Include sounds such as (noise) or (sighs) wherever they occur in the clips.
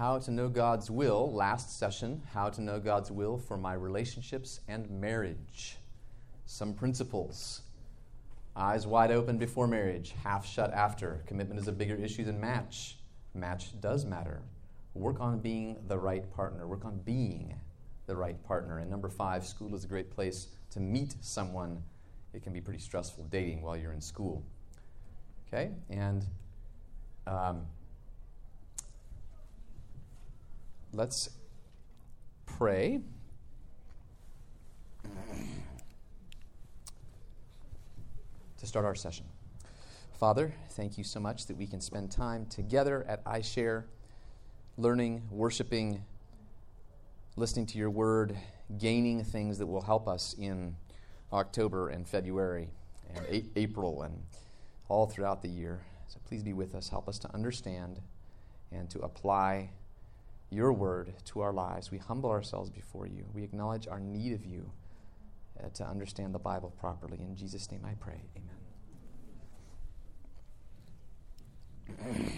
How to Know God's Will, last session, How to Know God's Will for My Relationships and Marriage. Some principles. Eyes wide open before marriage, half shut after. Commitment is a bigger issue than match. Match does matter. Work on being the right partner. Work on being the right partner. And number five, school is a great place to meet someone. It can be pretty stressful dating while you're in school. Okay? And um, let's pray. to start our session. Father, thank you so much that we can spend time together at iShare, learning, worshiping, listening to your word, gaining things that will help us in October and February and a- April and all throughout the year. So please be with us. Help us to understand and to apply your word to our lives. We humble ourselves before you. We acknowledge our need of you uh, to understand the Bible properly. In Jesus' name I pray. Amen.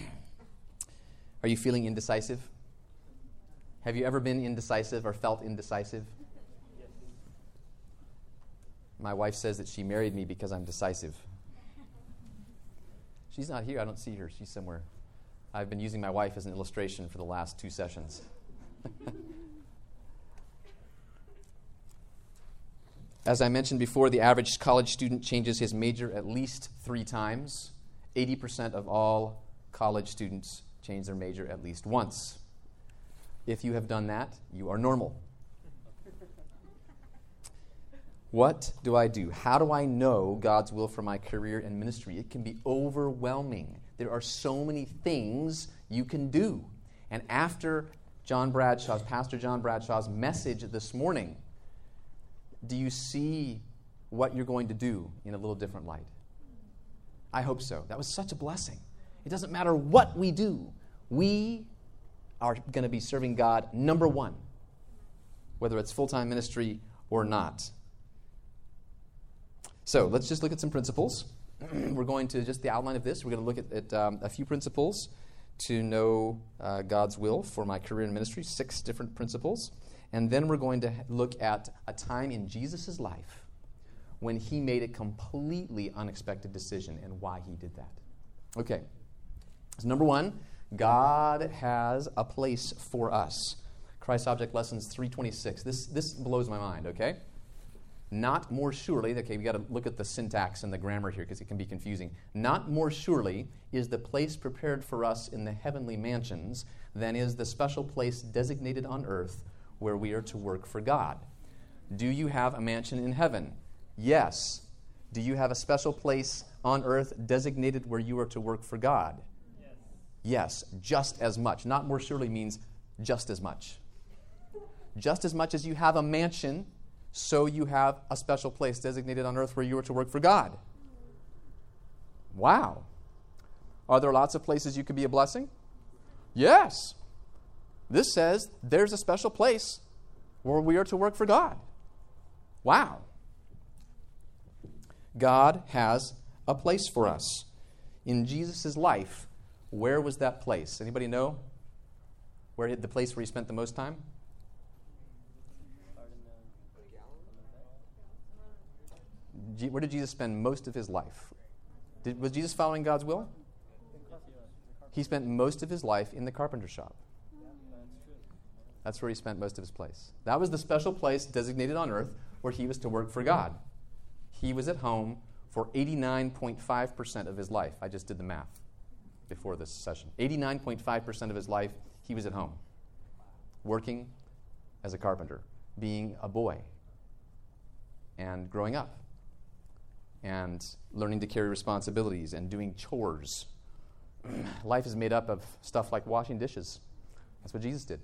Are you feeling indecisive? Have you ever been indecisive or felt indecisive? My wife says that she married me because I'm decisive. She's not here. I don't see her. She's somewhere. I've been using my wife as an illustration for the last two sessions. As I mentioned before, the average college student changes his major at least three times. 80% of all college students change their major at least once. If you have done that, you are normal. What do I do? How do I know God's will for my career and ministry? It can be overwhelming. There are so many things you can do. And after John Bradshaw's, Pastor John Bradshaw's message this morning, do you see what you're going to do in a little different light? I hope so. That was such a blessing. It doesn't matter what we do, we are going to be serving God number one, whether it's full time ministry or not. So let's just look at some principles. (clears throat) we're going to just the outline of this. We're going to look at, at um, a few principles to know uh, God's will for my career and ministry, six different principles. And then we're going to look at a time in Jesus' life when he made a completely unexpected decision and why he did that. Okay. So, number one, God has a place for us. Christ Object Lessons 326. This, this blows my mind, okay? Not more surely, okay, we got to look at the syntax and the grammar here because it can be confusing. Not more surely is the place prepared for us in the heavenly mansions than is the special place designated on earth where we are to work for God. Do you have a mansion in heaven? Yes. Do you have a special place on earth designated where you are to work for God? Yes. Yes, just as much. Not more surely means just as much. Just as much as you have a mansion, so you have a special place designated on earth where you are to work for God. Wow. Are there lots of places you could be a blessing? Yes. This says there's a special place where we are to work for God. Wow. God has a place for us. In Jesus' life, where was that place? Anybody know? Where the place where he spent the most time? Where did Jesus spend most of his life? Did, was Jesus following God's will? He spent most of his life in the carpenter shop. That's where he spent most of his place. That was the special place designated on earth where he was to work for God. He was at home for 89.5% of his life. I just did the math before this session. 89.5% of his life, he was at home, working as a carpenter, being a boy, and growing up, and learning to carry responsibilities and doing chores. (clears throat) life is made up of stuff like washing dishes. That's what Jesus did.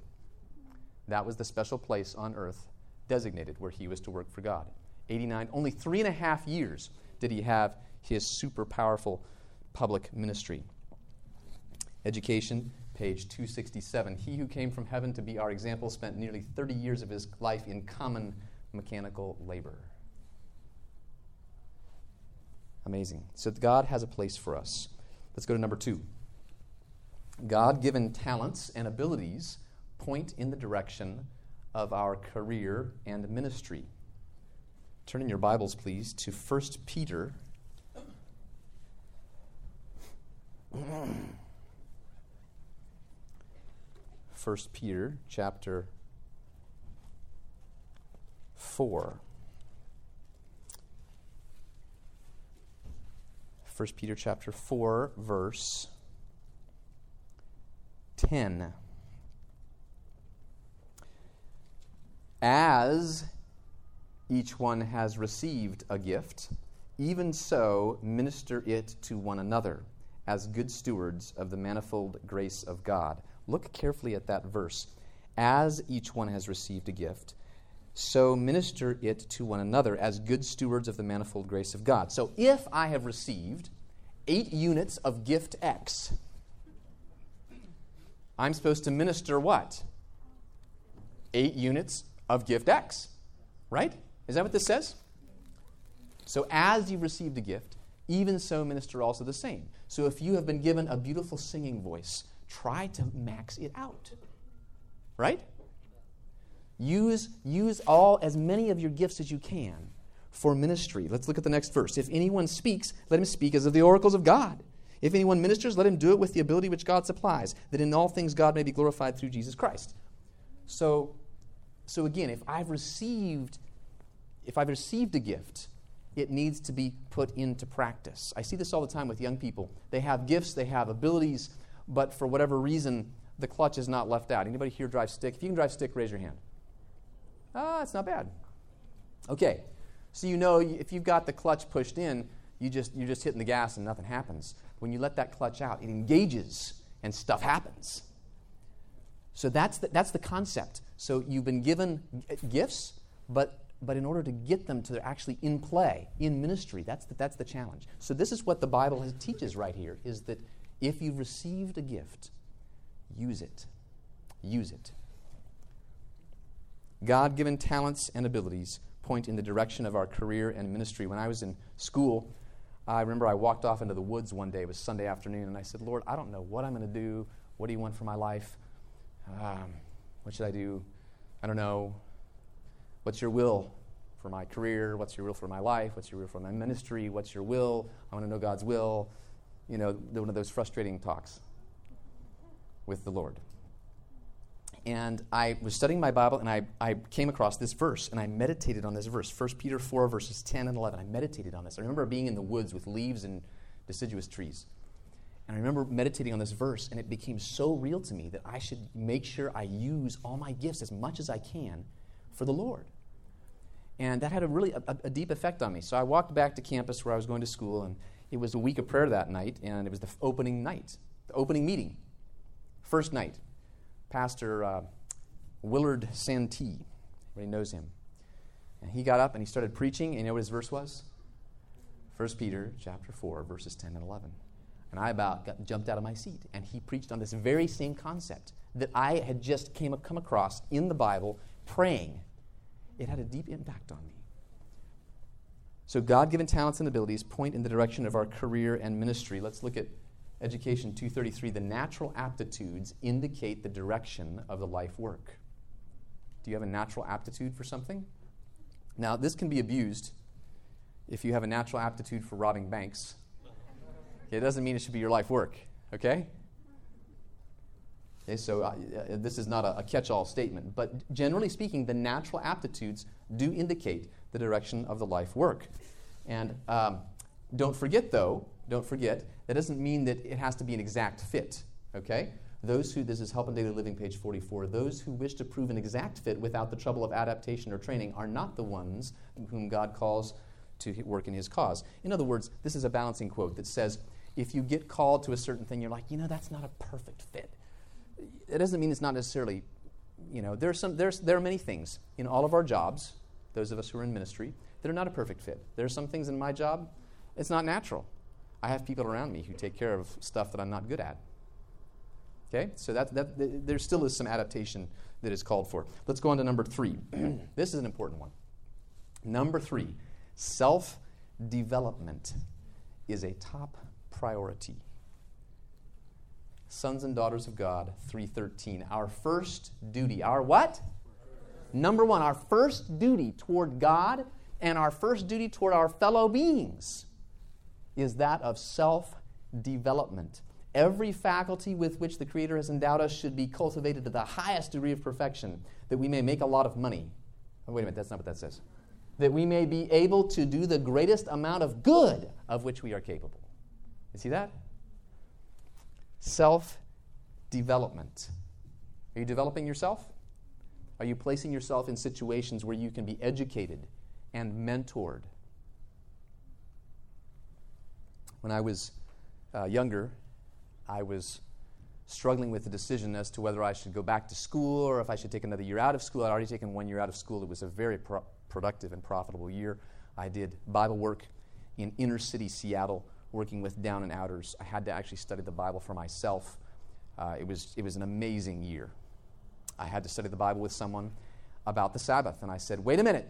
That was the special place on earth designated where he was to work for God. 89, only three and a half years did he have his super powerful public ministry. Education, page 267. He who came from heaven to be our example spent nearly 30 years of his life in common mechanical labor. Amazing. So God has a place for us. Let's go to number two. God given talents and abilities point in the direction of our career and ministry. Turn in your Bibles, please, to 1 Peter. 1 Peter chapter 4. 1 Peter chapter 4 verse 10. As each one has received a gift, even so minister it to one another as good stewards of the manifold grace of God. Look carefully at that verse. As each one has received a gift, so minister it to one another as good stewards of the manifold grace of God. So if I have received eight units of gift X, I'm supposed to minister what? Eight units of gift X, right? Is that what this says? So as you've received a gift, even so minister also the same. So if you have been given a beautiful singing voice, try to max it out. Right? Use, use all as many of your gifts as you can for ministry. Let's look at the next verse. If anyone speaks, let him speak as of the oracles of God. If anyone ministers, let him do it with the ability which God supplies, that in all things God may be glorified through Jesus Christ. So, so again, if I've received, if I've received a gift, it needs to be put into practice. I see this all the time with young people. They have gifts, they have abilities, but for whatever reason, the clutch is not left out. Anybody here drive stick? If you can drive stick, raise your hand. Ah, it's not bad. Okay, so you know if you've got the clutch pushed in, you just you're just hitting the gas and nothing happens. When you let that clutch out, it engages and stuff happens. So that's the, that's the concept. So you've been given gifts, but but in order to get them to actually in play in ministry, that's the, that's the challenge. So this is what the Bible has, teaches right here: is that if you've received a gift, use it. Use it. God given talents and abilities point in the direction of our career and ministry. When I was in school, I remember I walked off into the woods one day. It was Sunday afternoon, and I said, Lord, I don't know what I'm going to do. What do you want for my life? Um, what should I do? I don't know. What's your will for my career? What's your will for my life? What's your will for my ministry? What's your will? I want to know God's will. You know, one of those frustrating talks with the Lord and I was studying my Bible and I, I came across this verse and I meditated on this verse, 1 Peter 4, verses 10 and 11. I meditated on this. I remember being in the woods with leaves and deciduous trees. And I remember meditating on this verse and it became so real to me that I should make sure I use all my gifts as much as I can for the Lord. And that had a really a, a deep effect on me. So I walked back to campus where I was going to school and it was a week of prayer that night and it was the opening night, the opening meeting, first night. Pastor uh, Willard Santee. Everybody knows him. And he got up and he started preaching, and you know what his verse was? 1 Peter chapter 4, verses 10 and 11. And I about got, jumped out of my seat. And he preached on this very same concept that I had just came, come across in the Bible praying. It had a deep impact on me. So, God given talents and abilities point in the direction of our career and ministry. Let's look at Education 233, the natural aptitudes indicate the direction of the life work. Do you have a natural aptitude for something? Now, this can be abused if you have a natural aptitude for robbing banks. It doesn't mean it should be your life work, okay? Okay, so uh, uh this is not a, a catch all statement, but generally speaking, the natural aptitudes do indicate the direction of the life work. And um, don't forget, though, don't forget, that doesn't mean that it has to be an exact fit, okay? Those who, this is Help in Daily Living, page 44, those who wish to prove an exact fit without the trouble of adaptation or training are not the ones whom God calls to work in his cause. In other words, this is a balancing quote that says, if you get called to a certain thing, you're like, you know, that's not a perfect fit. It doesn't mean it's not necessarily, you know, there's some, there's, there are many things in all of our jobs, those of us who are in ministry, that are not a perfect fit. There are some things in my job, it's not natural. I have people around me who take care of stuff that I'm not good at. Okay? So that, that, th- there still is some adaptation that is called for. Let's go on to number three. (clears throat) this is an important one. Number three self development is a top priority. Sons and daughters of God, 313. Our first duty, our what? Number one, our first duty toward God and our first duty toward our fellow beings is that of self development. Every faculty with which the Creator has endowed us should be cultivated to the highest degree of perfection, that we may make a lot of money. Oh, wait a minute, that's not what that says. That we may be able to do the greatest amount of good of which we are capable. You see that? Self development. Are you developing yourself? Are you placing yourself in situations where you can be educated and mentored? When I was uh, younger, I was struggling with the decision as to whether I should go back to school or if I should take another year out of school. I'd already taken one year out of school. It was a very pro- productive and profitable year. I did Bible work in inner city Seattle, working with down and outers. I had to actually study the Bible for myself. Uh, it, was, it was an amazing year. I had to study the Bible with someone about the Sabbath, and I said, wait a minute,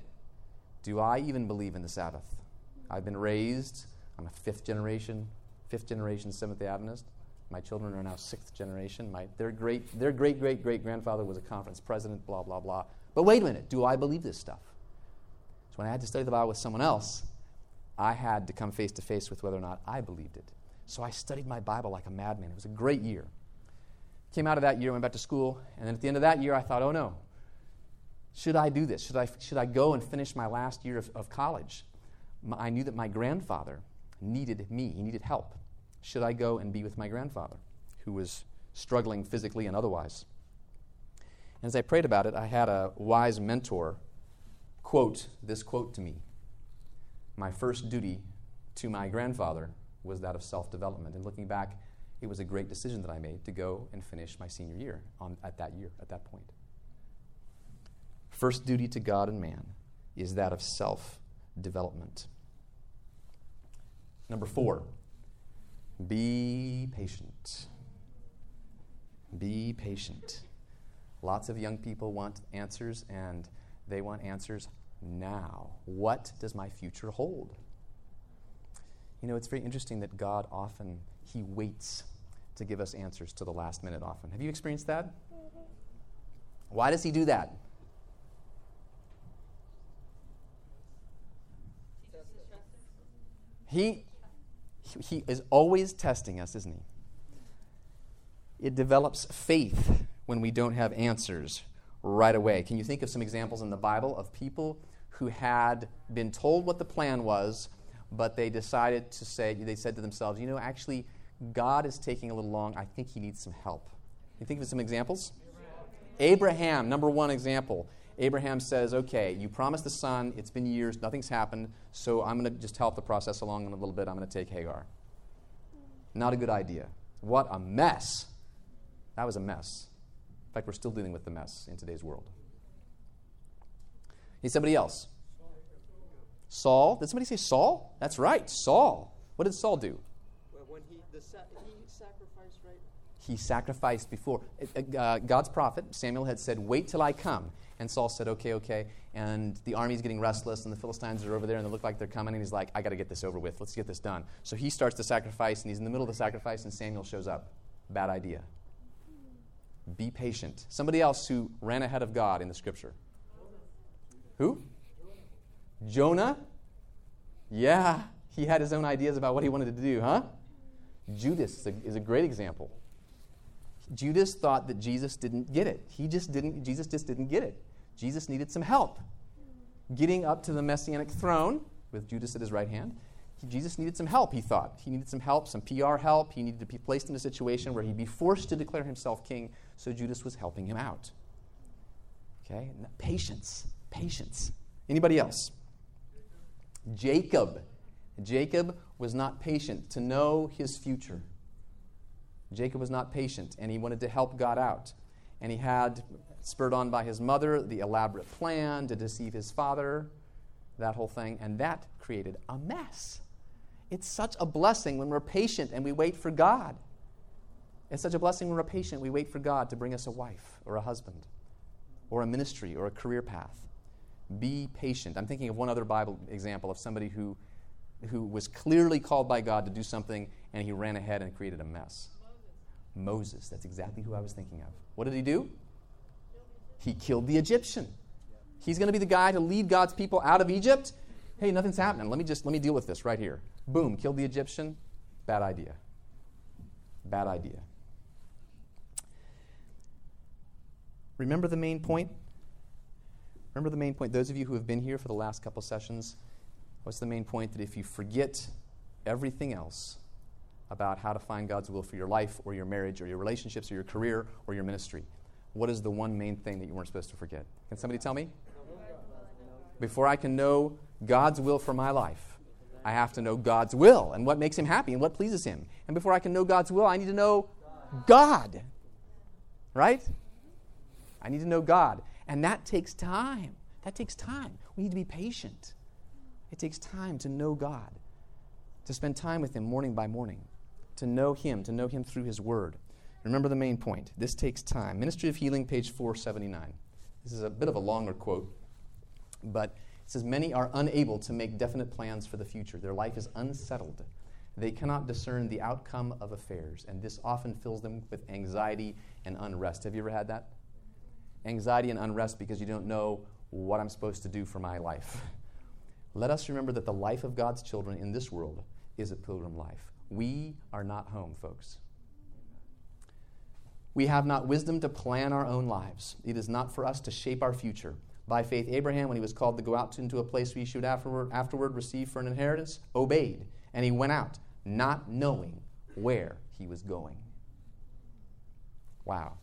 do I even believe in the Sabbath? I've been raised, I'm a fifth generation, fifth generation Seventh day Adventist. My children are now sixth generation. My, their great, their great, great, great grandfather was a conference president, blah, blah, blah. But wait a minute, do I believe this stuff? So when I had to study the Bible with someone else, I had to come face to face with whether or not I believed it. So I studied my Bible like a madman. It was a great year. Came out of that year, went back to school, and then at the end of that year, I thought, oh no, should I do this? Should I, should I go and finish my last year of, of college? I knew that my grandfather needed me, he needed help. Should I go and be with my grandfather, who was struggling physically and otherwise? And as I prayed about it, I had a wise mentor quote this quote to me My first duty to my grandfather was that of self development. And looking back, it was a great decision that I made to go and finish my senior year on, at that year, at that point. First duty to God and man is that of self development. Number four, be patient. Be patient. Lots of young people want answers, and they want answers now. What does my future hold? You know, it's very interesting that God often he waits to give us answers to the last minute often. Have you experienced that? Why does he do that? He he is always testing us, isn't he? It develops faith when we don't have answers right away. Can you think of some examples in the Bible of people who had been told what the plan was, but they decided to say, they said to themselves, you know, actually, God is taking a little long. I think he needs some help. Can you think of some examples? Abraham, number one example. Abraham says, Okay, you promised the son. It's been years. Nothing's happened. So I'm going to just help the process along in a little bit. I'm going to take Hagar. Not a good idea. What a mess. That was a mess. In fact, we're still dealing with the mess in today's world. Need somebody else? Saul. Did somebody say Saul? That's right, Saul. What did Saul do? When he, the, he sacrificed, right? He sacrificed before. Uh, God's prophet, Samuel, had said, Wait till I come. And Saul said, Okay, okay. And the army's getting restless, and the Philistines are over there, and they look like they're coming. And he's like, I got to get this over with. Let's get this done. So he starts the sacrifice, and he's in the middle of the sacrifice, and Samuel shows up. Bad idea. Be patient. Somebody else who ran ahead of God in the scripture. Who? Jonah? Yeah, he had his own ideas about what he wanted to do, huh? Judas is a, is a great example. Judas thought that Jesus didn't get it. He just didn't, Jesus just didn't get it. Jesus needed some help. Getting up to the messianic throne with Judas at his right hand, Jesus needed some help, he thought. He needed some help, some PR help. He needed to be placed in a situation where he'd be forced to declare himself king, so Judas was helping him out. Okay? Patience. Patience. Anybody else? Jacob. Jacob was not patient to know his future. Jacob was not patient, and he wanted to help God out. And he had spurred on by his mother, the elaborate plan to deceive his father, that whole thing, and that created a mess. It's such a blessing when we're patient and we wait for God. It's such a blessing when we're patient, we wait for God to bring us a wife or a husband or a ministry or a career path. Be patient. I'm thinking of one other Bible example of somebody who, who was clearly called by God to do something and he ran ahead and created a mess. Moses. That's exactly who I was thinking of. What did he do? He killed the Egyptian. He's going to be the guy to lead God's people out of Egypt. Hey, nothing's happening. Let me just let me deal with this right here. Boom, killed the Egyptian. Bad idea. Bad idea. Remember the main point? Remember the main point? Those of you who have been here for the last couple sessions, what's the main point? That if you forget everything else about how to find God's will for your life or your marriage or your relationships or your career or your ministry, what is the one main thing that you weren't supposed to forget? Can somebody tell me? Before I can know God's will for my life, I have to know God's will and what makes Him happy and what pleases Him. And before I can know God's will, I need to know God. Right? I need to know God. And that takes time. That takes time. We need to be patient. It takes time to know God, to spend time with Him morning by morning, to know Him, to know Him through His Word. Remember the main point. This takes time. Ministry of Healing, page 479. This is a bit of a longer quote, but it says Many are unable to make definite plans for the future. Their life is unsettled. They cannot discern the outcome of affairs, and this often fills them with anxiety and unrest. Have you ever had that? Anxiety and unrest because you don't know what I'm supposed to do for my life. (laughs) Let us remember that the life of God's children in this world is a pilgrim life. We are not home, folks. We have not wisdom to plan our own lives. It is not for us to shape our future. By faith, Abraham, when he was called to go out into a place we should afterward, afterward receive for an inheritance, obeyed, and he went out, not knowing where he was going. Wow.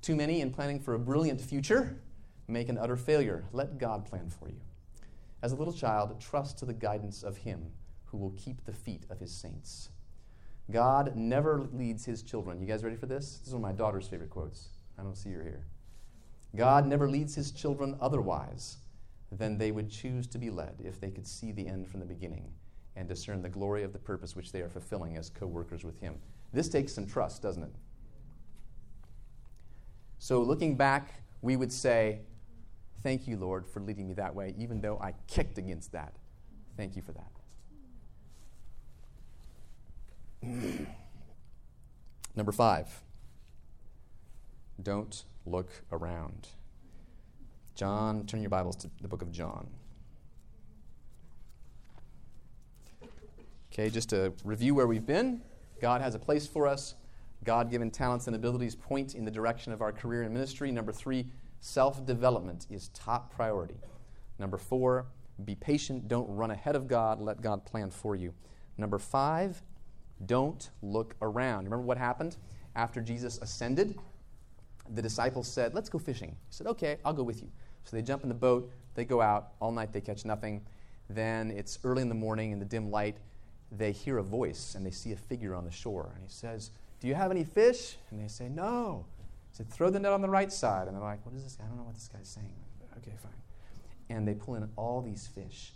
Too many, in planning for a brilliant future, make an utter failure. Let God plan for you. As a little child, trust to the guidance of Him who will keep the feet of His saints. God never leads His children. You guys ready for this? This is one of my daughter's favorite quotes. I don't see her here. God never leads His children otherwise than they would choose to be led if they could see the end from the beginning and discern the glory of the purpose which they are fulfilling as co workers with Him. This takes some trust, doesn't it? So, looking back, we would say, Thank you, Lord, for leading me that way, even though I kicked against that. Thank you for that. (clears throat) Number five, don't look around. John, turn your Bibles to the book of John. Okay, just to review where we've been, God has a place for us. God given talents and abilities point in the direction of our career and ministry. Number three, self development is top priority. Number four, be patient. Don't run ahead of God. Let God plan for you. Number five, don't look around. Remember what happened after Jesus ascended? The disciples said, Let's go fishing. He said, Okay, I'll go with you. So they jump in the boat, they go out, all night they catch nothing. Then it's early in the morning in the dim light, they hear a voice and they see a figure on the shore. And he says, Do you have any fish? And they say, No. He said, Throw the net on the right side. And they're like, What is this? Guy? I don't know what this guy's saying. Okay, fine. And they pull in all these fish.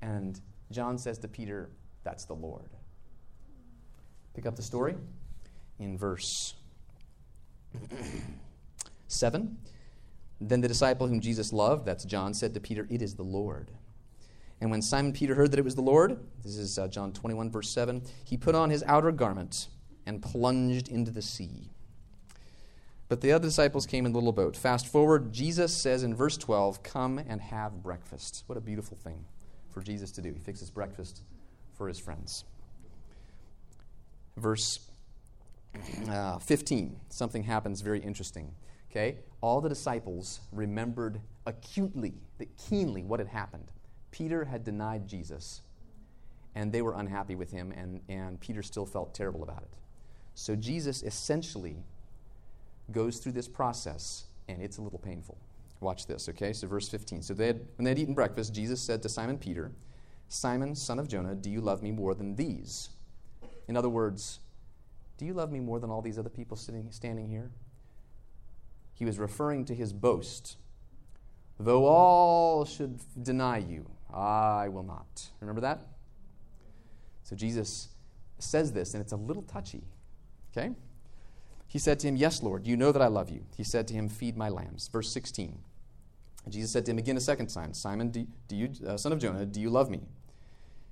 And John says to Peter, That's the Lord. Pick up the story in verse 7. Then the disciple whom Jesus loved, that's John, said to Peter, It is the Lord. And when Simon Peter heard that it was the Lord, this is uh, John 21, verse 7, he put on his outer garment and plunged into the sea. But the other disciples came in the little boat. Fast forward, Jesus says in verse 12, Come and have breakfast. What a beautiful thing for Jesus to do. He fixes breakfast for his friends. Verse uh, 15, something happens very interesting. Okay? All the disciples remembered acutely, that keenly, what had happened. Peter had denied Jesus, and they were unhappy with him, and, and Peter still felt terrible about it. So Jesus essentially goes through this process, and it's a little painful. Watch this, okay? So, verse 15. So, they had, when they had eaten breakfast, Jesus said to Simon Peter, Simon, son of Jonah, do you love me more than these? In other words, do you love me more than all these other people sitting, standing here? He was referring to his boast. Though all should deny you, I will not. Remember that? So Jesus says this, and it's a little touchy. Okay? He said to him, Yes, Lord, you know that I love you. He said to him, Feed my lambs. Verse 16. And Jesus said to him again a second time, Simon, do, do you, uh, son of Jonah, do you love me?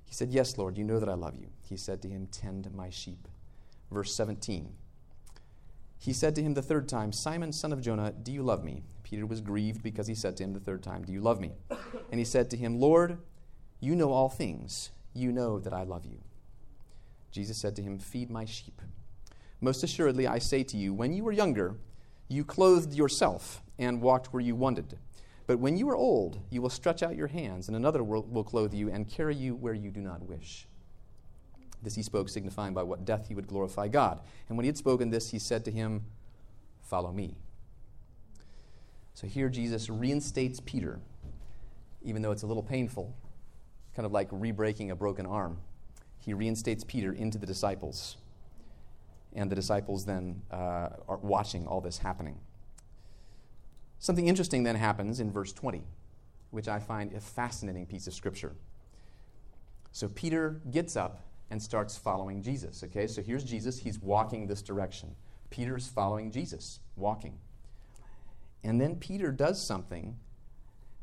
He said, Yes, Lord, you know that I love you. He said to him, Tend my sheep. Verse 17. He said to him the third time, Simon, son of Jonah, do you love me? Peter was grieved because he said to him the third time, Do you love me? And he said to him, Lord, you know all things. You know that I love you. Jesus said to him, Feed my sheep. Most assuredly, I say to you, when you were younger, you clothed yourself and walked where you wanted. But when you are old, you will stretch out your hands, and another will, clothe you and carry you where you do not wish. This he spoke, signifying by what death he would glorify God. And when he had spoken this, he said to him, Follow me. So here Jesus reinstates Peter, even though it's a little painful, kind of like re breaking a broken arm. He reinstates Peter into the disciples. And the disciples then uh, are watching all this happening. Something interesting then happens in verse 20, which I find a fascinating piece of scripture. So Peter gets up and starts following Jesus. Okay, so here's Jesus. He's walking this direction. Peter's following Jesus, walking. And then Peter does something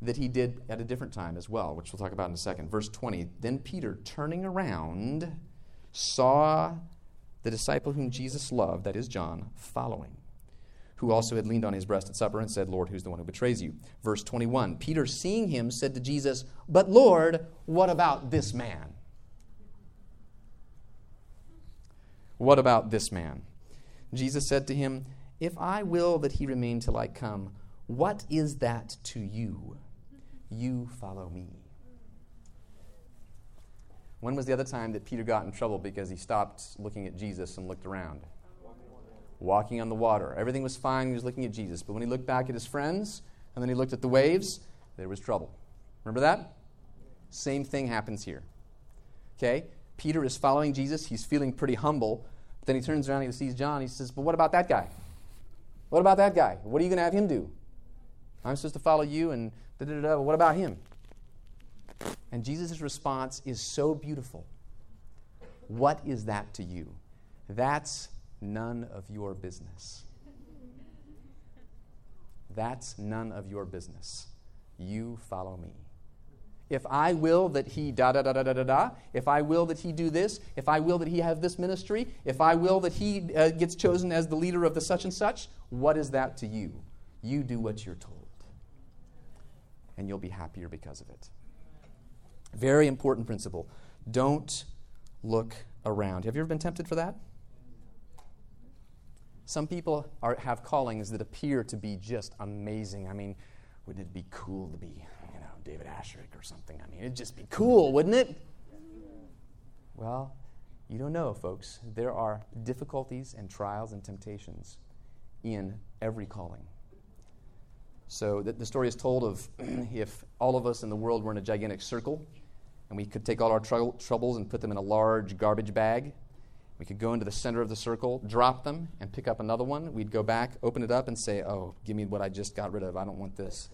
that he did at a different time as well, which we'll talk about in a second. Verse 20 Then Peter, turning around, saw the disciple whom Jesus loved, that is John, following, who also had leaned on his breast at supper and said, Lord, who's the one who betrays you? Verse 21 Peter, seeing him, said to Jesus, But Lord, what about this man? What about this man? Jesus said to him, If I will that he remain till I come, what is that to you? You follow me. When was the other time that Peter got in trouble because he stopped looking at Jesus and looked around? Walking on the water. Everything was fine. He was looking at Jesus. But when he looked back at his friends and then he looked at the waves, there was trouble. Remember that? Same thing happens here. Okay? Peter is following Jesus. He's feeling pretty humble. But then he turns around and he sees John. He says, But what about that guy? What about that guy? What are you going to have him do? I'm supposed to follow you, and da da da. What about him? And Jesus' response is so beautiful. What is that to you? That's none of your business. That's none of your business. You follow me. If I will that he da da da da da da da, if I will that he do this, if I will that he have this ministry, if I will that he uh, gets chosen as the leader of the such and such, what is that to you? You do what you're told. And you'll be happier because of it. Very important principle. Don't look around. Have you ever been tempted for that? Some people are, have callings that appear to be just amazing. I mean, wouldn't it be cool to be you know, David Asscherick or something. I mean, it'd just be cool, wouldn't it? Well, you don't know, folks. There are difficulties and trials and temptations in every calling. So the, the story is told of (clears throat) if all of us in the world were in a gigantic circle and we could take all our tr- troubles and put them in a large garbage bag. We could go into the center of the circle, drop them, and pick up another one. We'd go back, open it up, and say, Oh, give me what I just got rid of. I don't want this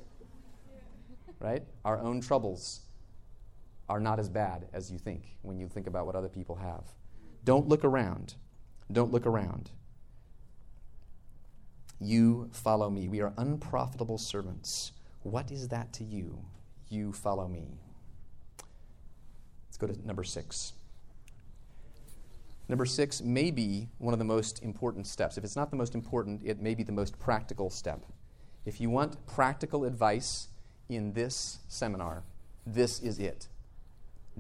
right? Our own troubles are not as bad as you think when you think about what other people have. Don't look around. Don't look around. You follow me. We are unprofitable servants. What is that to you? You follow me. Let's go to number six. Number six may be one of the most important steps. If it's not the most important, it may be the most practical step. If you want practical advice in this seminar, this is it.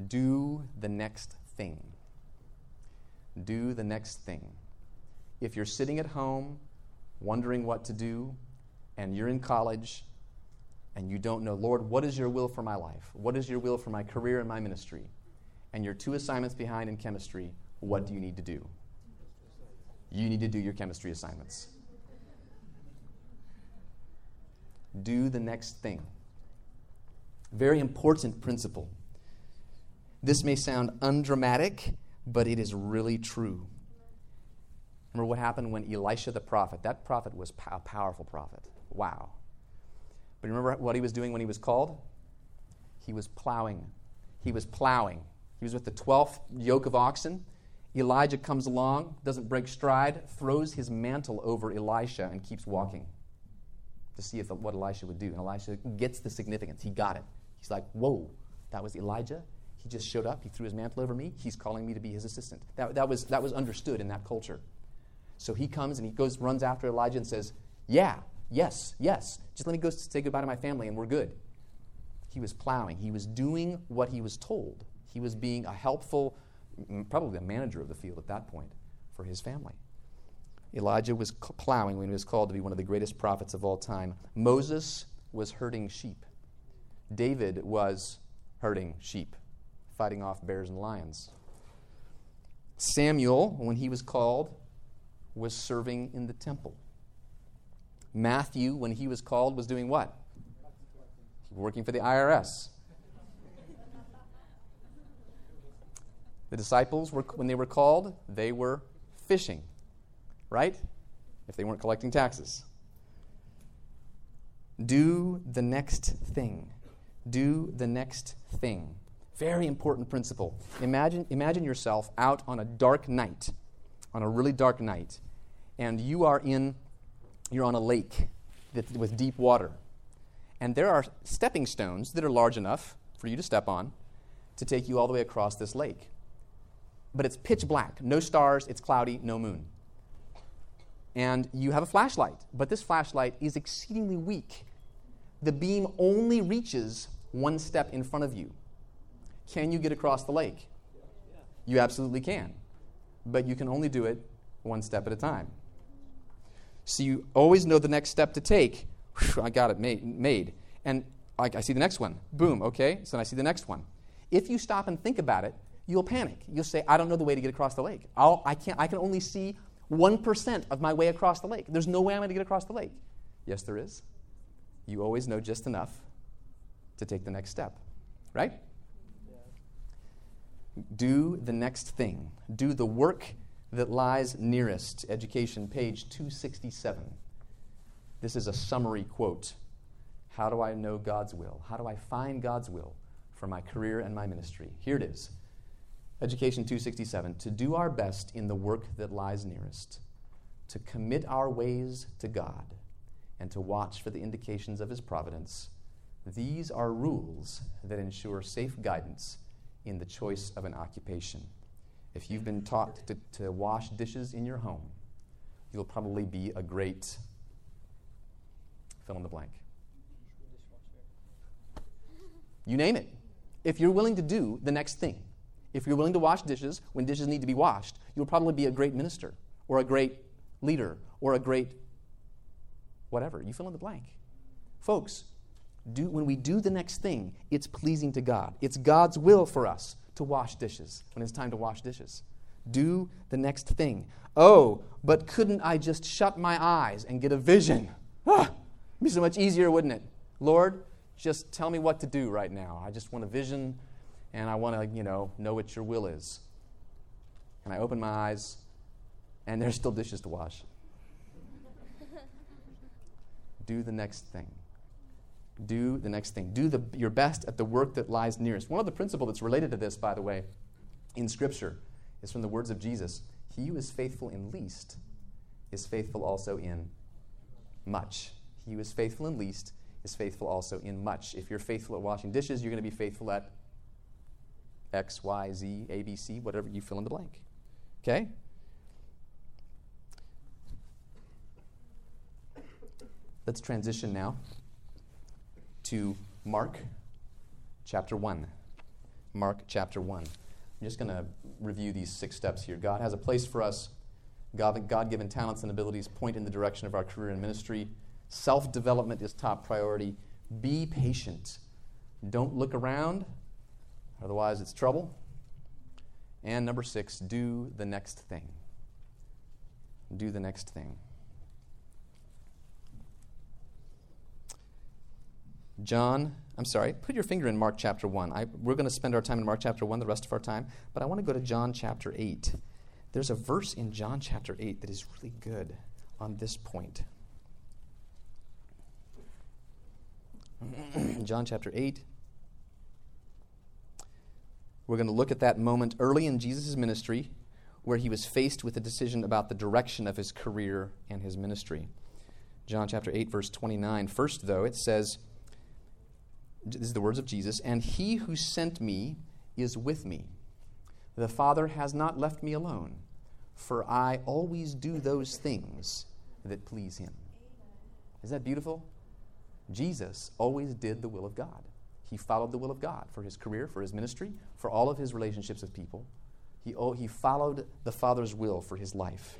Do the next thing. Do the next thing. If you're sitting at home wondering what to do, and you're in college, and you don't know, Lord, what is your will for my life? What is your will for my career and my ministry? And you're two assignments behind in chemistry, what do you need to do? You need to do your chemistry assignments. Do the next thing. Very important principle. This may sound undramatic, but it is really true. Remember what happened when Elisha the prophet, that prophet was a powerful prophet. Wow. But remember what he was doing when he was called? He was plowing. He was plowing. He was with the 12th yoke of oxen. Elijah comes along, doesn't break stride, throws his mantle over Elisha, and keeps walking to see if what Elisha would do. And Elisha gets the significance. He got it. He's like, whoa, that was Elijah. He just showed up. He threw his mantle over me. He's calling me to be his assistant. That, that, was, that was understood in that culture. So he comes and he goes, runs after Elijah and says, Yeah, yes, yes. Just let me go say goodbye to my family and we're good. He was plowing. He was doing what he was told. He was being a helpful, probably a manager of the field at that point for his family. Elijah was plowing when he was called to be one of the greatest prophets of all time. Moses was herding sheep. David was herding sheep, fighting off bears and lions. Samuel, when he was called, was serving in the temple. Matthew, when he was called, was doing what? Working for the IRS. The disciples, were, when they were called, they were fishing, right? If they weren't collecting taxes. Do the next thing. Do the next thing. Very important principle. Imagine, imagine yourself out on a dark night, on a really dark night, and you are in, you're on a lake that, with deep water. And there are stepping stones that are large enough for you to step on to take you all the way across this lake. But it's pitch black, no stars, it's cloudy, no moon. And you have a flashlight, but this flashlight is exceedingly weak. The beam only reaches one step in front of you. Can you get across the lake? You absolutely can. But you can only do it one step at a time. So you always know the next step to take. Whew, I got it made. And I, I see the next one. Boom, okay. So I see the next one. If you stop and think about it, you'll panic. You'll say, I don't know the way to get across the lake. I'll, I, can't, I can only see 1% of my way across the lake. There's no way I'm going to get across the lake. Yes, there is. You always know just enough to take the next step, right? Do the next thing. Do the work that lies nearest. Education, page 267. This is a summary quote. How do I know God's will? How do I find God's will for my career and my ministry? Here it is. Education 267 To do our best in the work that lies nearest, to commit our ways to God, and to watch for the indications of His providence. These are rules that ensure safe guidance in the choice of an occupation. If you've been taught to, to wash dishes in your home, you'll probably be a great fill in the blank. You name it. If you're willing to do the next thing, if you're willing to wash dishes when dishes need to be washed, you'll probably be a great minister or a great leader or a great whatever. You fill in the blank. Folks, do, when we do the next thing, it's pleasing to God. It's God's will for us to wash dishes when it's time to wash dishes. Do the next thing. Oh, but couldn't I just shut my eyes and get a vision? Ah, it'd be so much easier, wouldn't it? Lord, just tell me what to do right now. I just want a vision and I want to, you know, know what your will is. And I open my eyes and there's still dishes to wash. (laughs) do the next thing do the next thing. Do the, your best at the work that lies nearest. One of the principles that's related to this, by the way, in Scripture is from the words of Jesus He who is faithful in least is faithful also in much. He who is faithful in least is faithful also in much. If you're faithful at washing dishes, you're going to be faithful at X, Y, Z, A, B, C, whatever you fill in the blank. Okay? Let's transition now to Mark chapter 1. Mark chapter 1. I'm just going to review these six steps here. God has a place for us. God given talents and abilities point in the direction of our career and ministry. Self development is top priority. Be patient. Don't look around, otherwise, it's trouble. And number six, do the next thing. Do the next thing. John, I'm sorry, put your finger in Mark chapter 1. I, we're going to spend our time in Mark chapter 1 the rest of our time, but I want to go to John chapter 8. There's a verse in John chapter 8 that is really good on this point. (clears throat) John chapter 8. We're going to look at that moment early in Jesus' ministry where he was faced with a decision about the direction of his career and his ministry. John chapter 8, verse 29. First, though, it says, this is the words of Jesus, and he who sent me is with me. The Father has not left me alone, for I always do those things that please him. Is that beautiful? Jesus always did the will of God. He followed the will of God for his career, for his ministry, for all of his relationships with people. He, oh, he followed the Father's will for his life.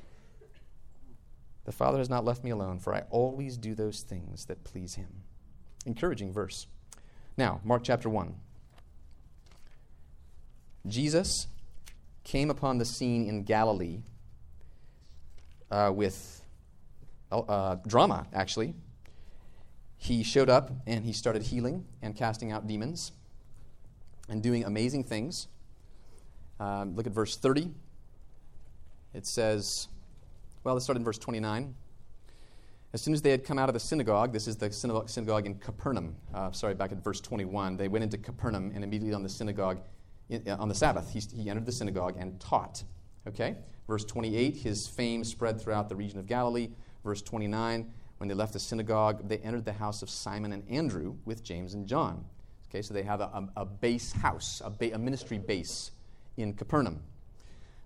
The Father has not left me alone, for I always do those things that please him. Encouraging verse. Now, Mark chapter 1. Jesus came upon the scene in Galilee uh, with uh, drama, actually. He showed up and he started healing and casting out demons and doing amazing things. Um, look at verse 30. It says, well, let's start in verse 29. As soon as they had come out of the synagogue, this is the synagogue in Capernaum. Uh, sorry, back at verse 21. They went into Capernaum, and immediately on the synagogue, uh, on the Sabbath, he, he entered the synagogue and taught. Okay? Verse 28, his fame spread throughout the region of Galilee. Verse 29, when they left the synagogue, they entered the house of Simon and Andrew with James and John. Okay, so they have a, a, a base house, a, ba- a ministry base in Capernaum.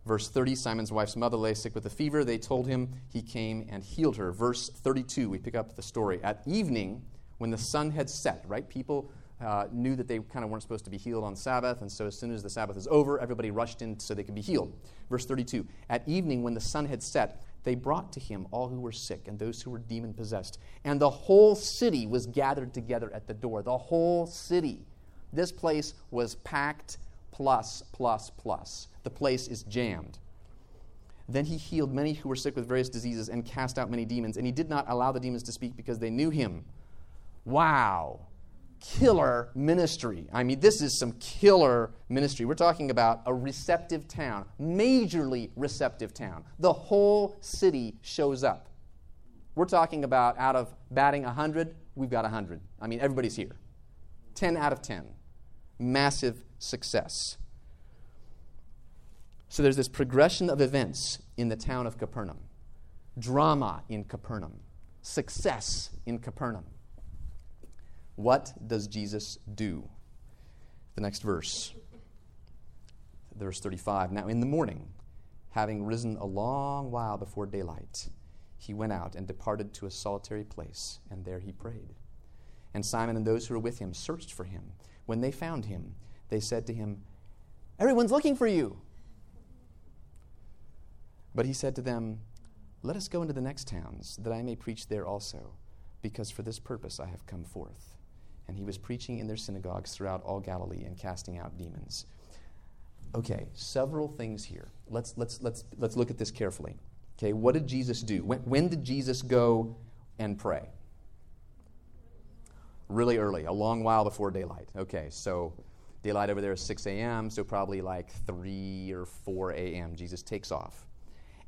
Verse 30, Simon's wife's mother lay sick with a fever. They told him he came and healed her. Verse 32, we pick up the story. At evening, when the sun had set, right? People uh, knew that they kind of weren't supposed to be healed on Sabbath, and so as soon as the Sabbath is over, everybody rushed in so they could be healed. Verse 32 At evening, when the sun had set, they brought to him all who were sick and those who were demon possessed. And the whole city was gathered together at the door. The whole city. This place was packed, plus, plus, plus. The place is jammed. Then he healed many who were sick with various diseases and cast out many demons. And he did not allow the demons to speak because they knew him. Wow killer ministry. I mean, this is some killer ministry. We're talking about a receptive town, majorly receptive town. The whole city shows up. We're talking about out of batting 100, we've got 100. I mean, everybody's here. 10 out of 10. Massive success. So there's this progression of events in the town of Capernaum drama in Capernaum, success in Capernaum. What does Jesus do? The next verse, verse 35. Now, in the morning, having risen a long while before daylight, he went out and departed to a solitary place, and there he prayed. And Simon and those who were with him searched for him. When they found him, they said to him, Everyone's looking for you. But he said to them, Let us go into the next towns, that I may preach there also, because for this purpose I have come forth and he was preaching in their synagogues throughout all Galilee and casting out demons. Okay, several things here. Let's, let's, let's, let's look at this carefully. Okay, what did Jesus do? When, when did Jesus go and pray? Really early, a long while before daylight. Okay, so daylight over there is 6 a.m., so probably like 3 or 4 a.m. Jesus takes off.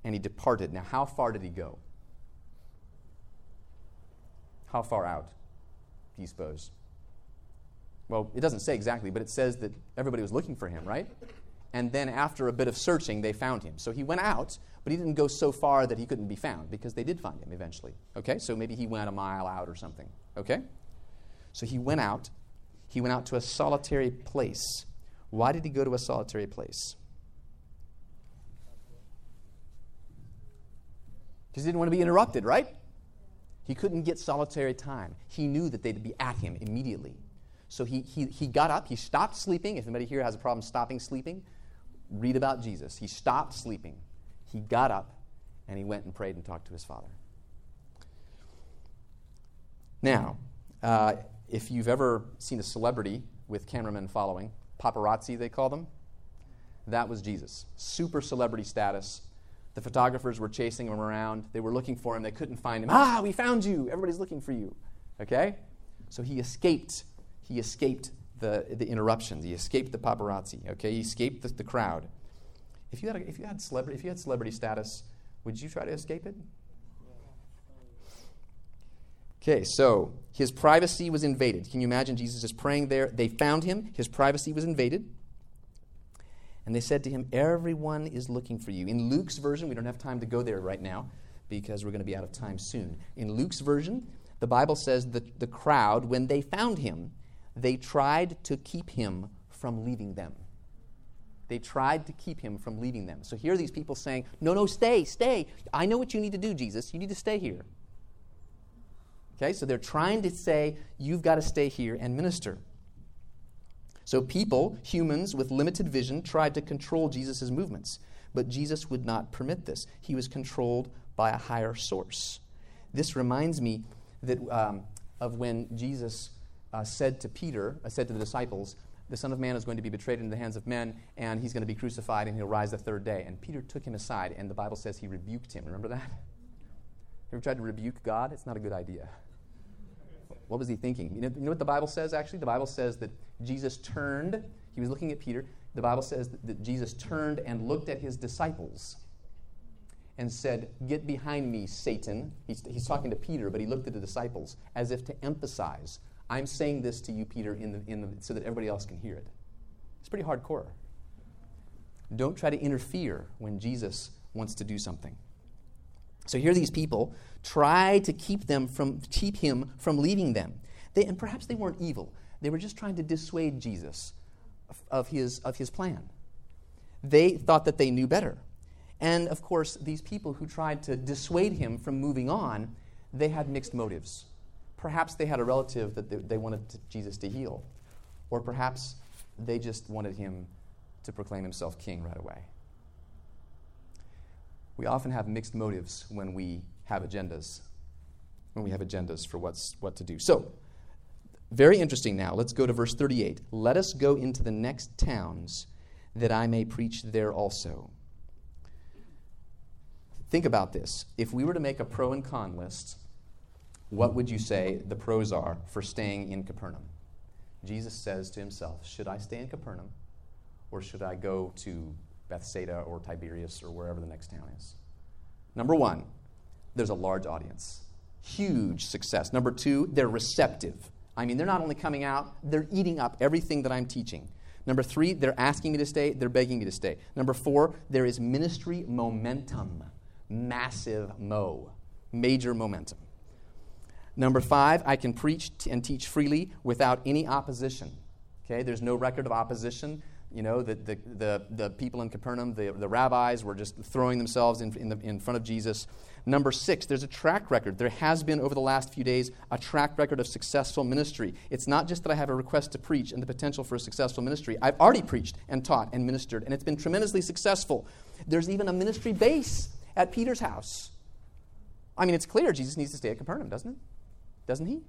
And he departed. Now, how far did he go? How far out, do you suppose? Well, it doesn't say exactly, but it says that everybody was looking for him, right? And then after a bit of searching, they found him. So he went out, but he didn't go so far that he couldn't be found because they did find him eventually. Okay? So maybe he went a mile out or something. Okay? So he went out. He went out to a solitary place. Why did he go to a solitary place? Because he didn't want to be interrupted, right? He couldn't get solitary time. He knew that they'd be at him immediately. So he, he, he got up, he stopped sleeping. If anybody here has a problem stopping sleeping, read about Jesus. He stopped sleeping. He got up and he went and prayed and talked to his father. Now, uh, if you've ever seen a celebrity with cameramen following, paparazzi they call them, that was Jesus. Super celebrity status. The photographers were chasing him around. They were looking for him. They couldn't find him. Ah, we found you. Everybody's looking for you. Okay? So he escaped he escaped the, the interruptions. He escaped the paparazzi. Okay, he escaped the, the crowd. If you had if you had celebrity if you had celebrity status, would you try to escape it? Okay, so his privacy was invaded. Can you imagine Jesus is praying there? They found him. His privacy was invaded. And they said to him, Everyone is looking for you. In Luke's version, we don't have time to go there right now because we're going to be out of time soon. In Luke's version, the Bible says that the crowd, when they found him, they tried to keep him from leaving them. They tried to keep him from leaving them. So here are these people saying, No, no, stay, stay. I know what you need to do, Jesus. You need to stay here. Okay, so they're trying to say, You've got to stay here and minister. So people, humans with limited vision, tried to control Jesus' movements. But Jesus would not permit this. He was controlled by a higher source. This reminds me that, um, of when Jesus uh, said to Peter, uh, said to the disciples, the Son of Man is going to be betrayed into the hands of men, and he's going to be crucified, and he'll rise the third day. And Peter took him aside, and the Bible says he rebuked him. Remember that? You Ever tried to rebuke God? It's not a good idea. What was he thinking? You know, you know what the Bible says, actually? The Bible says that Jesus turned, he was looking at Peter. The Bible says that, that Jesus turned and looked at his disciples and said, Get behind me, Satan. He's, he's talking to Peter, but he looked at the disciples as if to emphasize I'm saying this to you, Peter, in the, in the, so that everybody else can hear it. It's pretty hardcore. Don't try to interfere when Jesus wants to do something. So here these people try to keep them from keep him from leaving them. They, and perhaps they weren't evil. They were just trying to dissuade Jesus of, of his, of his plan. They thought that they knew better. And of course, these people who tried to dissuade him from moving on, they had mixed motives. Perhaps they had a relative that they, they wanted to, Jesus to heal, or perhaps they just wanted him to proclaim himself king right away. We often have mixed motives when we have agendas, when we have agendas for what's, what to do. So, very interesting now. Let's go to verse 38. Let us go into the next towns that I may preach there also. Think about this. If we were to make a pro and con list what would you say the pros are for staying in Capernaum? Jesus says to himself, Should I stay in Capernaum or should I go to Bethsaida or Tiberias or wherever the next town is? Number one, there's a large audience, huge success. Number two, they're receptive. I mean, they're not only coming out, they're eating up everything that I'm teaching. Number three, they're asking me to stay, they're begging me to stay. Number four, there is ministry momentum, massive mo, major momentum. Number five, I can preach and teach freely without any opposition. Okay, there's no record of opposition. You know, the, the, the, the people in Capernaum, the, the rabbis were just throwing themselves in, in, the, in front of Jesus. Number six, there's a track record. There has been over the last few days a track record of successful ministry. It's not just that I have a request to preach and the potential for a successful ministry. I've already preached and taught and ministered, and it's been tremendously successful. There's even a ministry base at Peter's house. I mean, it's clear Jesus needs to stay at Capernaum, doesn't it? Doesn't he?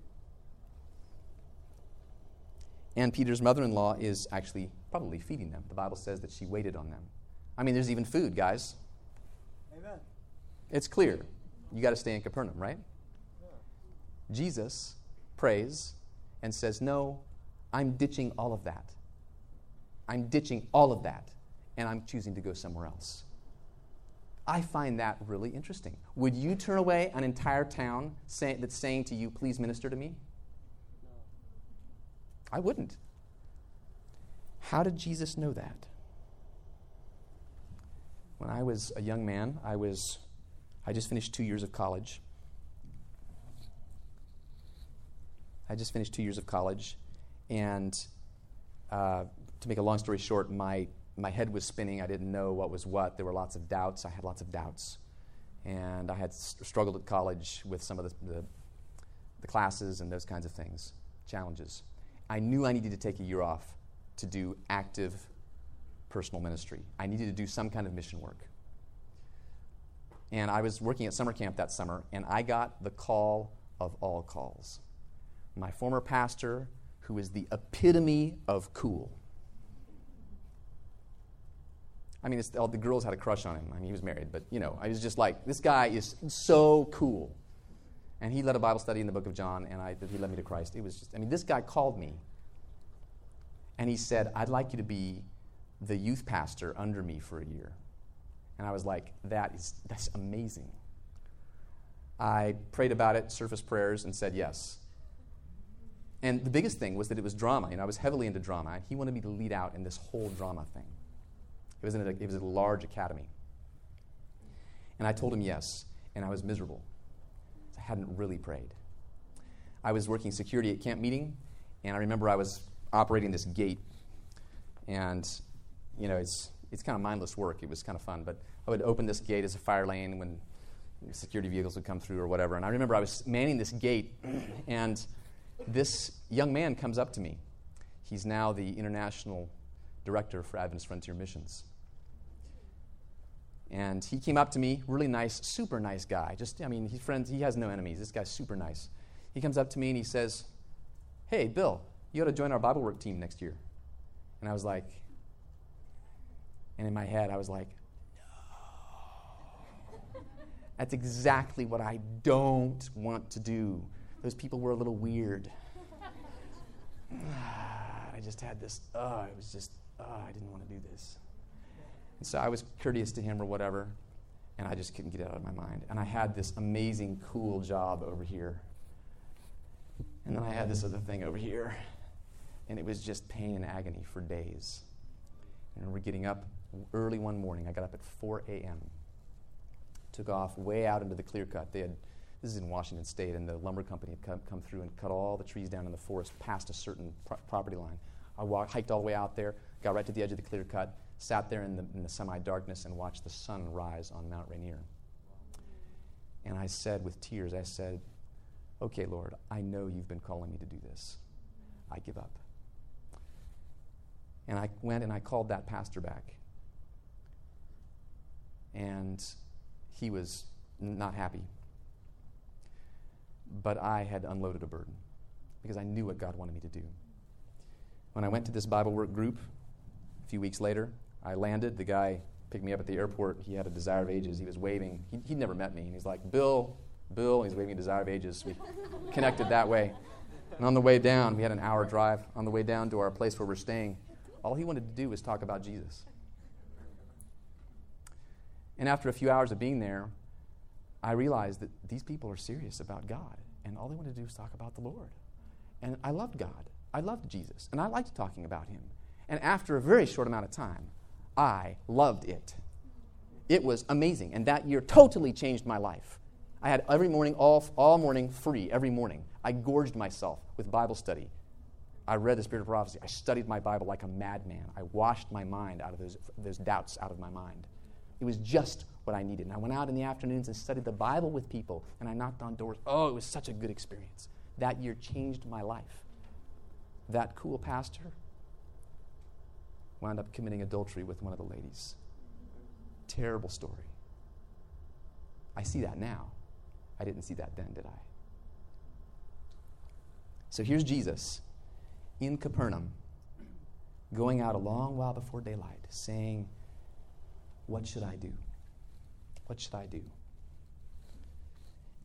And Peter's mother in law is actually probably feeding them. The Bible says that she waited on them. I mean, there's even food, guys. Amen. It's clear. You got to stay in Capernaum, right? Yeah. Jesus prays and says, No, I'm ditching all of that. I'm ditching all of that, and I'm choosing to go somewhere else. I find that really interesting. Would you turn away an entire town say, that's saying to you, please minister to me? No. I wouldn't. How did Jesus know that? When I was a young man, I was I just finished 2 years of college. I just finished 2 years of college and uh, to make a long story short, my my head was spinning. I didn't know what was what. There were lots of doubts. I had lots of doubts. And I had struggled at college with some of the, the, the classes and those kinds of things, challenges. I knew I needed to take a year off to do active personal ministry. I needed to do some kind of mission work. And I was working at summer camp that summer, and I got the call of all calls. My former pastor, who is the epitome of cool, I mean, all the girls had a crush on him. I mean, he was married, but you know, I was just like, this guy is so cool. And he led a Bible study in the book of John, and I, he led me to Christ. It was just, I mean, this guy called me, and he said, I'd like you to be the youth pastor under me for a year. And I was like, that is, that's amazing. I prayed about it, surface prayers, and said yes. And the biggest thing was that it was drama. You know, I was heavily into drama, and he wanted me to lead out in this whole drama thing. It was, a, it was a large academy. And I told him yes, and I was miserable. I hadn't really prayed. I was working security at camp meeting, and I remember I was operating this gate, and you know, it's, it's kind of mindless work. It was kind of fun. But I would open this gate as a fire lane when security vehicles would come through or whatever. And I remember I was manning this gate, (clears throat) and this young man comes up to me. He's now the international director for Adventist Frontier Missions. And he came up to me, really nice, super nice guy. Just, I mean, he's friends, he has no enemies. This guy's super nice. He comes up to me and he says, Hey, Bill, you ought to join our Bible work team next year. And I was like, and in my head, I was like, no. That's exactly what I don't want to do. Those people were a little weird. (sighs) I just had this, oh, it was just, oh, I didn't want to do this. And so I was courteous to him or whatever, and I just couldn't get it out of my mind. And I had this amazing, cool job over here. And then I had this other thing over here. And it was just pain and agony for days. And we're getting up early one morning. I got up at 4 a.m. Took off way out into the clear cut. They had, this is in Washington State, and the lumber company had come, come through and cut all the trees down in the forest past a certain pro- property line. I walked, hiked all the way out there, got right to the edge of the clear cut, sat there in the, in the semi darkness and watched the sun rise on Mount Rainier. And I said with tears, I said, Okay, Lord, I know you've been calling me to do this. I give up. And I went and I called that pastor back. And he was not happy. But I had unloaded a burden because I knew what God wanted me to do. When I went to this Bible work group a few weeks later, I landed. The guy picked me up at the airport. He had a Desire of Ages. He was waving. He, would never met me. And he's like, Bill, Bill. And He's waving a Desire of Ages. We (laughs) connected that way. And on the way down, we had an hour drive. On the way down to our place where we're staying, all he wanted to do was talk about Jesus. And after a few hours of being there, I realized that these people are serious about God. And all they wanted to do was talk about the Lord. And I loved God. I loved Jesus. And I liked talking about him. And after a very short amount of time, I loved it. It was amazing. And that year totally changed my life. I had every morning, all, all morning free, every morning. I gorged myself with Bible study. I read the Spirit of Prophecy. I studied my Bible like a madman. I washed my mind out of those, those doubts out of my mind. It was just what I needed. And I went out in the afternoons and studied the Bible with people, and I knocked on doors. Oh, it was such a good experience. That year changed my life. That cool pastor wound up committing adultery with one of the ladies. Terrible story. I see that now. I didn't see that then, did I? So here's Jesus in Capernaum, going out a long while before daylight, saying, What should I do? What should I do?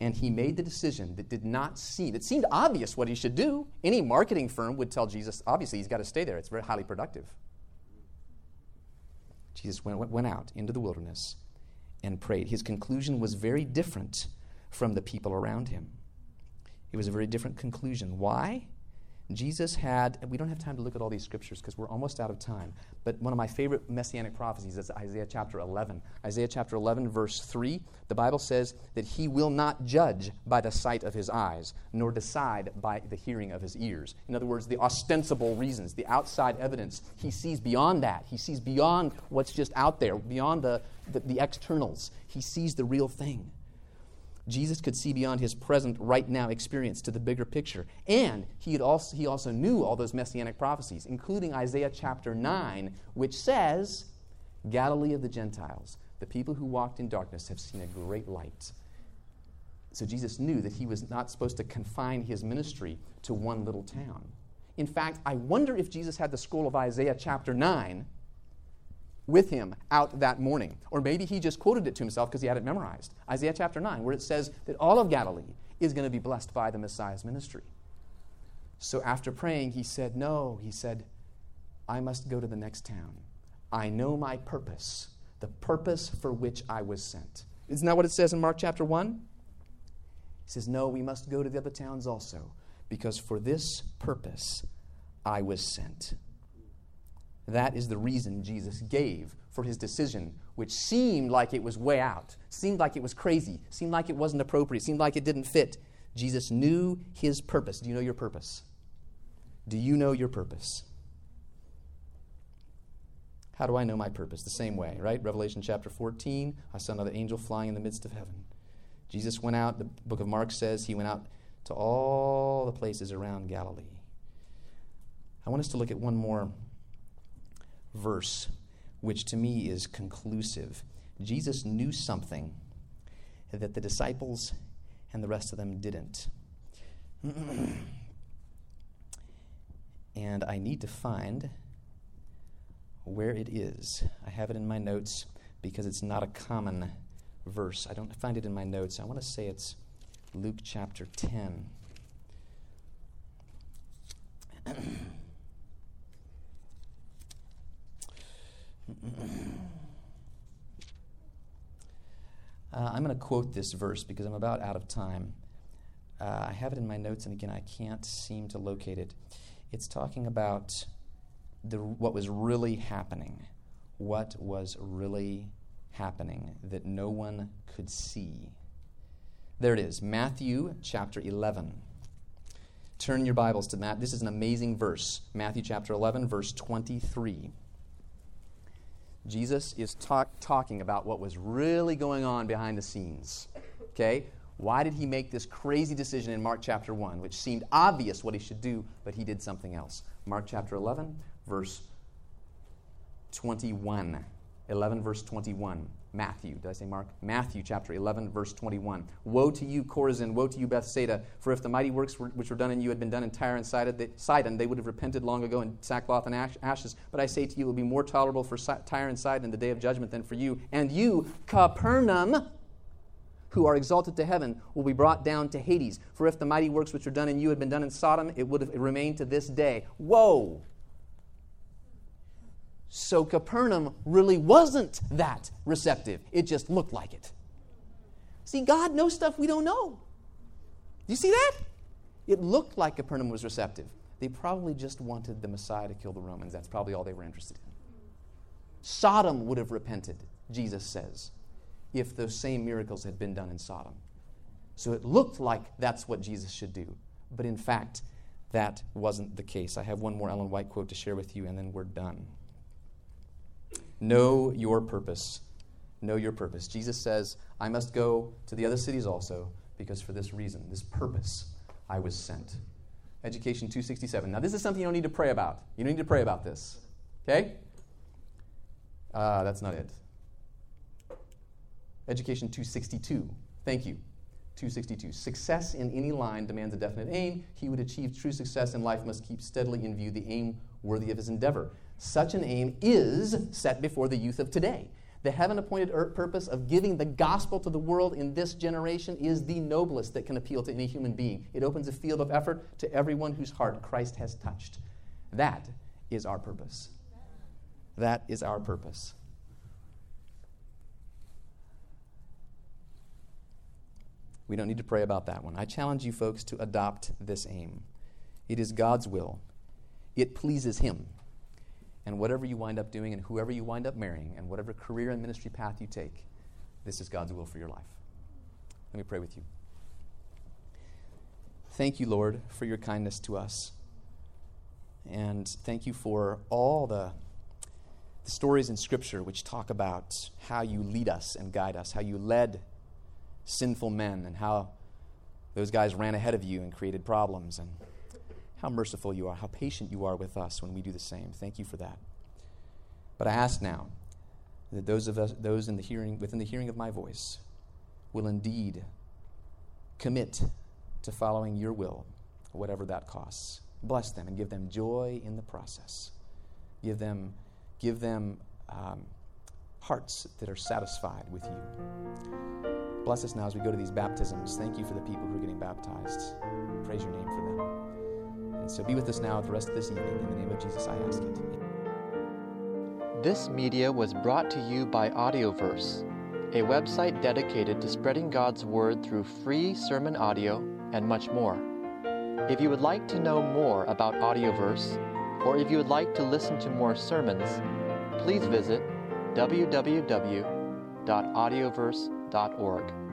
And he made the decision that did not seem, it seemed obvious what he should do. Any marketing firm would tell Jesus, obviously, he's got to stay there. It's very highly productive. Jesus went, went out into the wilderness and prayed. His conclusion was very different from the people around him. It was a very different conclusion. Why? Jesus had, and we don't have time to look at all these scriptures because we're almost out of time, but one of my favorite messianic prophecies is Isaiah chapter 11. Isaiah chapter 11, verse 3, the Bible says that he will not judge by the sight of his eyes, nor decide by the hearing of his ears. In other words, the ostensible reasons, the outside evidence, he sees beyond that. He sees beyond what's just out there, beyond the, the, the externals. He sees the real thing. Jesus could see beyond his present, right now experience to the bigger picture. And he, also, he also knew all those messianic prophecies, including Isaiah chapter 9, which says, Galilee of the Gentiles, the people who walked in darkness have seen a great light. So Jesus knew that he was not supposed to confine his ministry to one little town. In fact, I wonder if Jesus had the scroll of Isaiah chapter 9 with him out that morning. Or maybe he just quoted it to himself because he had it memorized. Isaiah chapter 9, where it says that all of Galilee is going to be blessed by the Messiah's ministry. So after praying, he said, No, he said, I must go to the next town. I know my purpose, the purpose for which I was sent. Isn't that what it says in Mark chapter 1? He says, No, we must go to the other towns also, because for this purpose I was sent. That is the reason Jesus gave for his decision, which seemed like it was way out, seemed like it was crazy, seemed like it wasn't appropriate, seemed like it didn't fit. Jesus knew his purpose. Do you know your purpose? Do you know your purpose? How do I know my purpose? The same way, right? Revelation chapter 14, I saw another angel flying in the midst of heaven. Jesus went out, the book of Mark says he went out to all the places around Galilee. I want us to look at one more verse, which to me is conclusive. Jesus knew something that the disciples and the rest of them didn't. and I need to find where it is. I have it in my notes because it's not a common verse. I don't find it in my notes. I want to say it's Luke chapter 10. (clears throat) uh, I'm going to quote this verse because I'm about out of time. Uh, I have it in my notes, and again, I can't seem to locate it. It's talking about the, what was really happening. What was really happening that no one could see. There it is, Matthew chapter 11. Turn your Bibles to Matt. This is an amazing verse. Matthew chapter 11, verse 23. Jesus is talk, talking about what was really going on behind the scenes. Okay? Why did he make this crazy decision in Mark chapter 1, which seemed obvious what he should do, but he did something else? Mark chapter 11, verse 21. 11, verse 21. Matthew, did I say Mark? Matthew chapter 11, verse 21. Woe to you, Chorazin! Woe to you, Bethsaida! For if the mighty works were, which were done in you had been done in Tyre and Sidon, they would have repented long ago in sackcloth and ashes. But I say to you, it will be more tolerable for Tyre and Sidon in the day of judgment than for you. And you, Capernaum, who are exalted to heaven, will be brought down to Hades. For if the mighty works which were done in you had been done in Sodom, it would have remained to this day. Whoa! So Capernaum really wasn't that receptive. It just looked like it. See, God knows stuff we don't know. Do you see that? It looked like Capernaum was receptive. They probably just wanted the Messiah to kill the Romans. That's probably all they were interested in. Sodom would have repented, Jesus says, if those same miracles had been done in Sodom. So it looked like that's what Jesus should do. But in fact, that wasn't the case. I have one more Ellen White quote to share with you, and then we're done. Know your purpose. Know your purpose. Jesus says, I must go to the other cities also, because for this reason, this purpose, I was sent. Education 267. Now, this is something you don't need to pray about. You don't need to pray about this. Okay? Uh, that's not it. Education 262. Thank you. 262. Success in any line demands a definite aim. He would achieve true success in life must keep steadily in view the aim worthy of his endeavor. Such an aim is set before the youth of today. The heaven appointed er, purpose of giving the gospel to the world in this generation is the noblest that can appeal to any human being. It opens a field of effort to everyone whose heart Christ has touched. That is our purpose. That is our purpose. We don't need to pray about that one. I challenge you folks to adopt this aim. It is God's will, it pleases Him. And whatever you wind up doing, and whoever you wind up marrying, and whatever career and ministry path you take, this is God's will for your life. Let me pray with you. Thank you, Lord, for your kindness to us. And thank you for all the, the stories in Scripture which talk about how you lead us and guide us, how you led sinful men, and how those guys ran ahead of you and created problems. And how merciful you are, how patient you are with us when we do the same. Thank you for that. But I ask now that those of us, those in the hearing, within the hearing of my voice, will indeed commit to following your will, whatever that costs. Bless them and give them joy in the process. Give them, give them um, hearts that are satisfied with you. Bless us now as we go to these baptisms. Thank you for the people who are getting baptized. Praise your name for them. And so be with us now the rest of this evening. In the name of Jesus, I ask it. This media was brought to you by Audioverse, a website dedicated to spreading God's Word through free sermon audio and much more. If you would like to know more about Audioverse, or if you would like to listen to more sermons, please visit www.audioverse.org.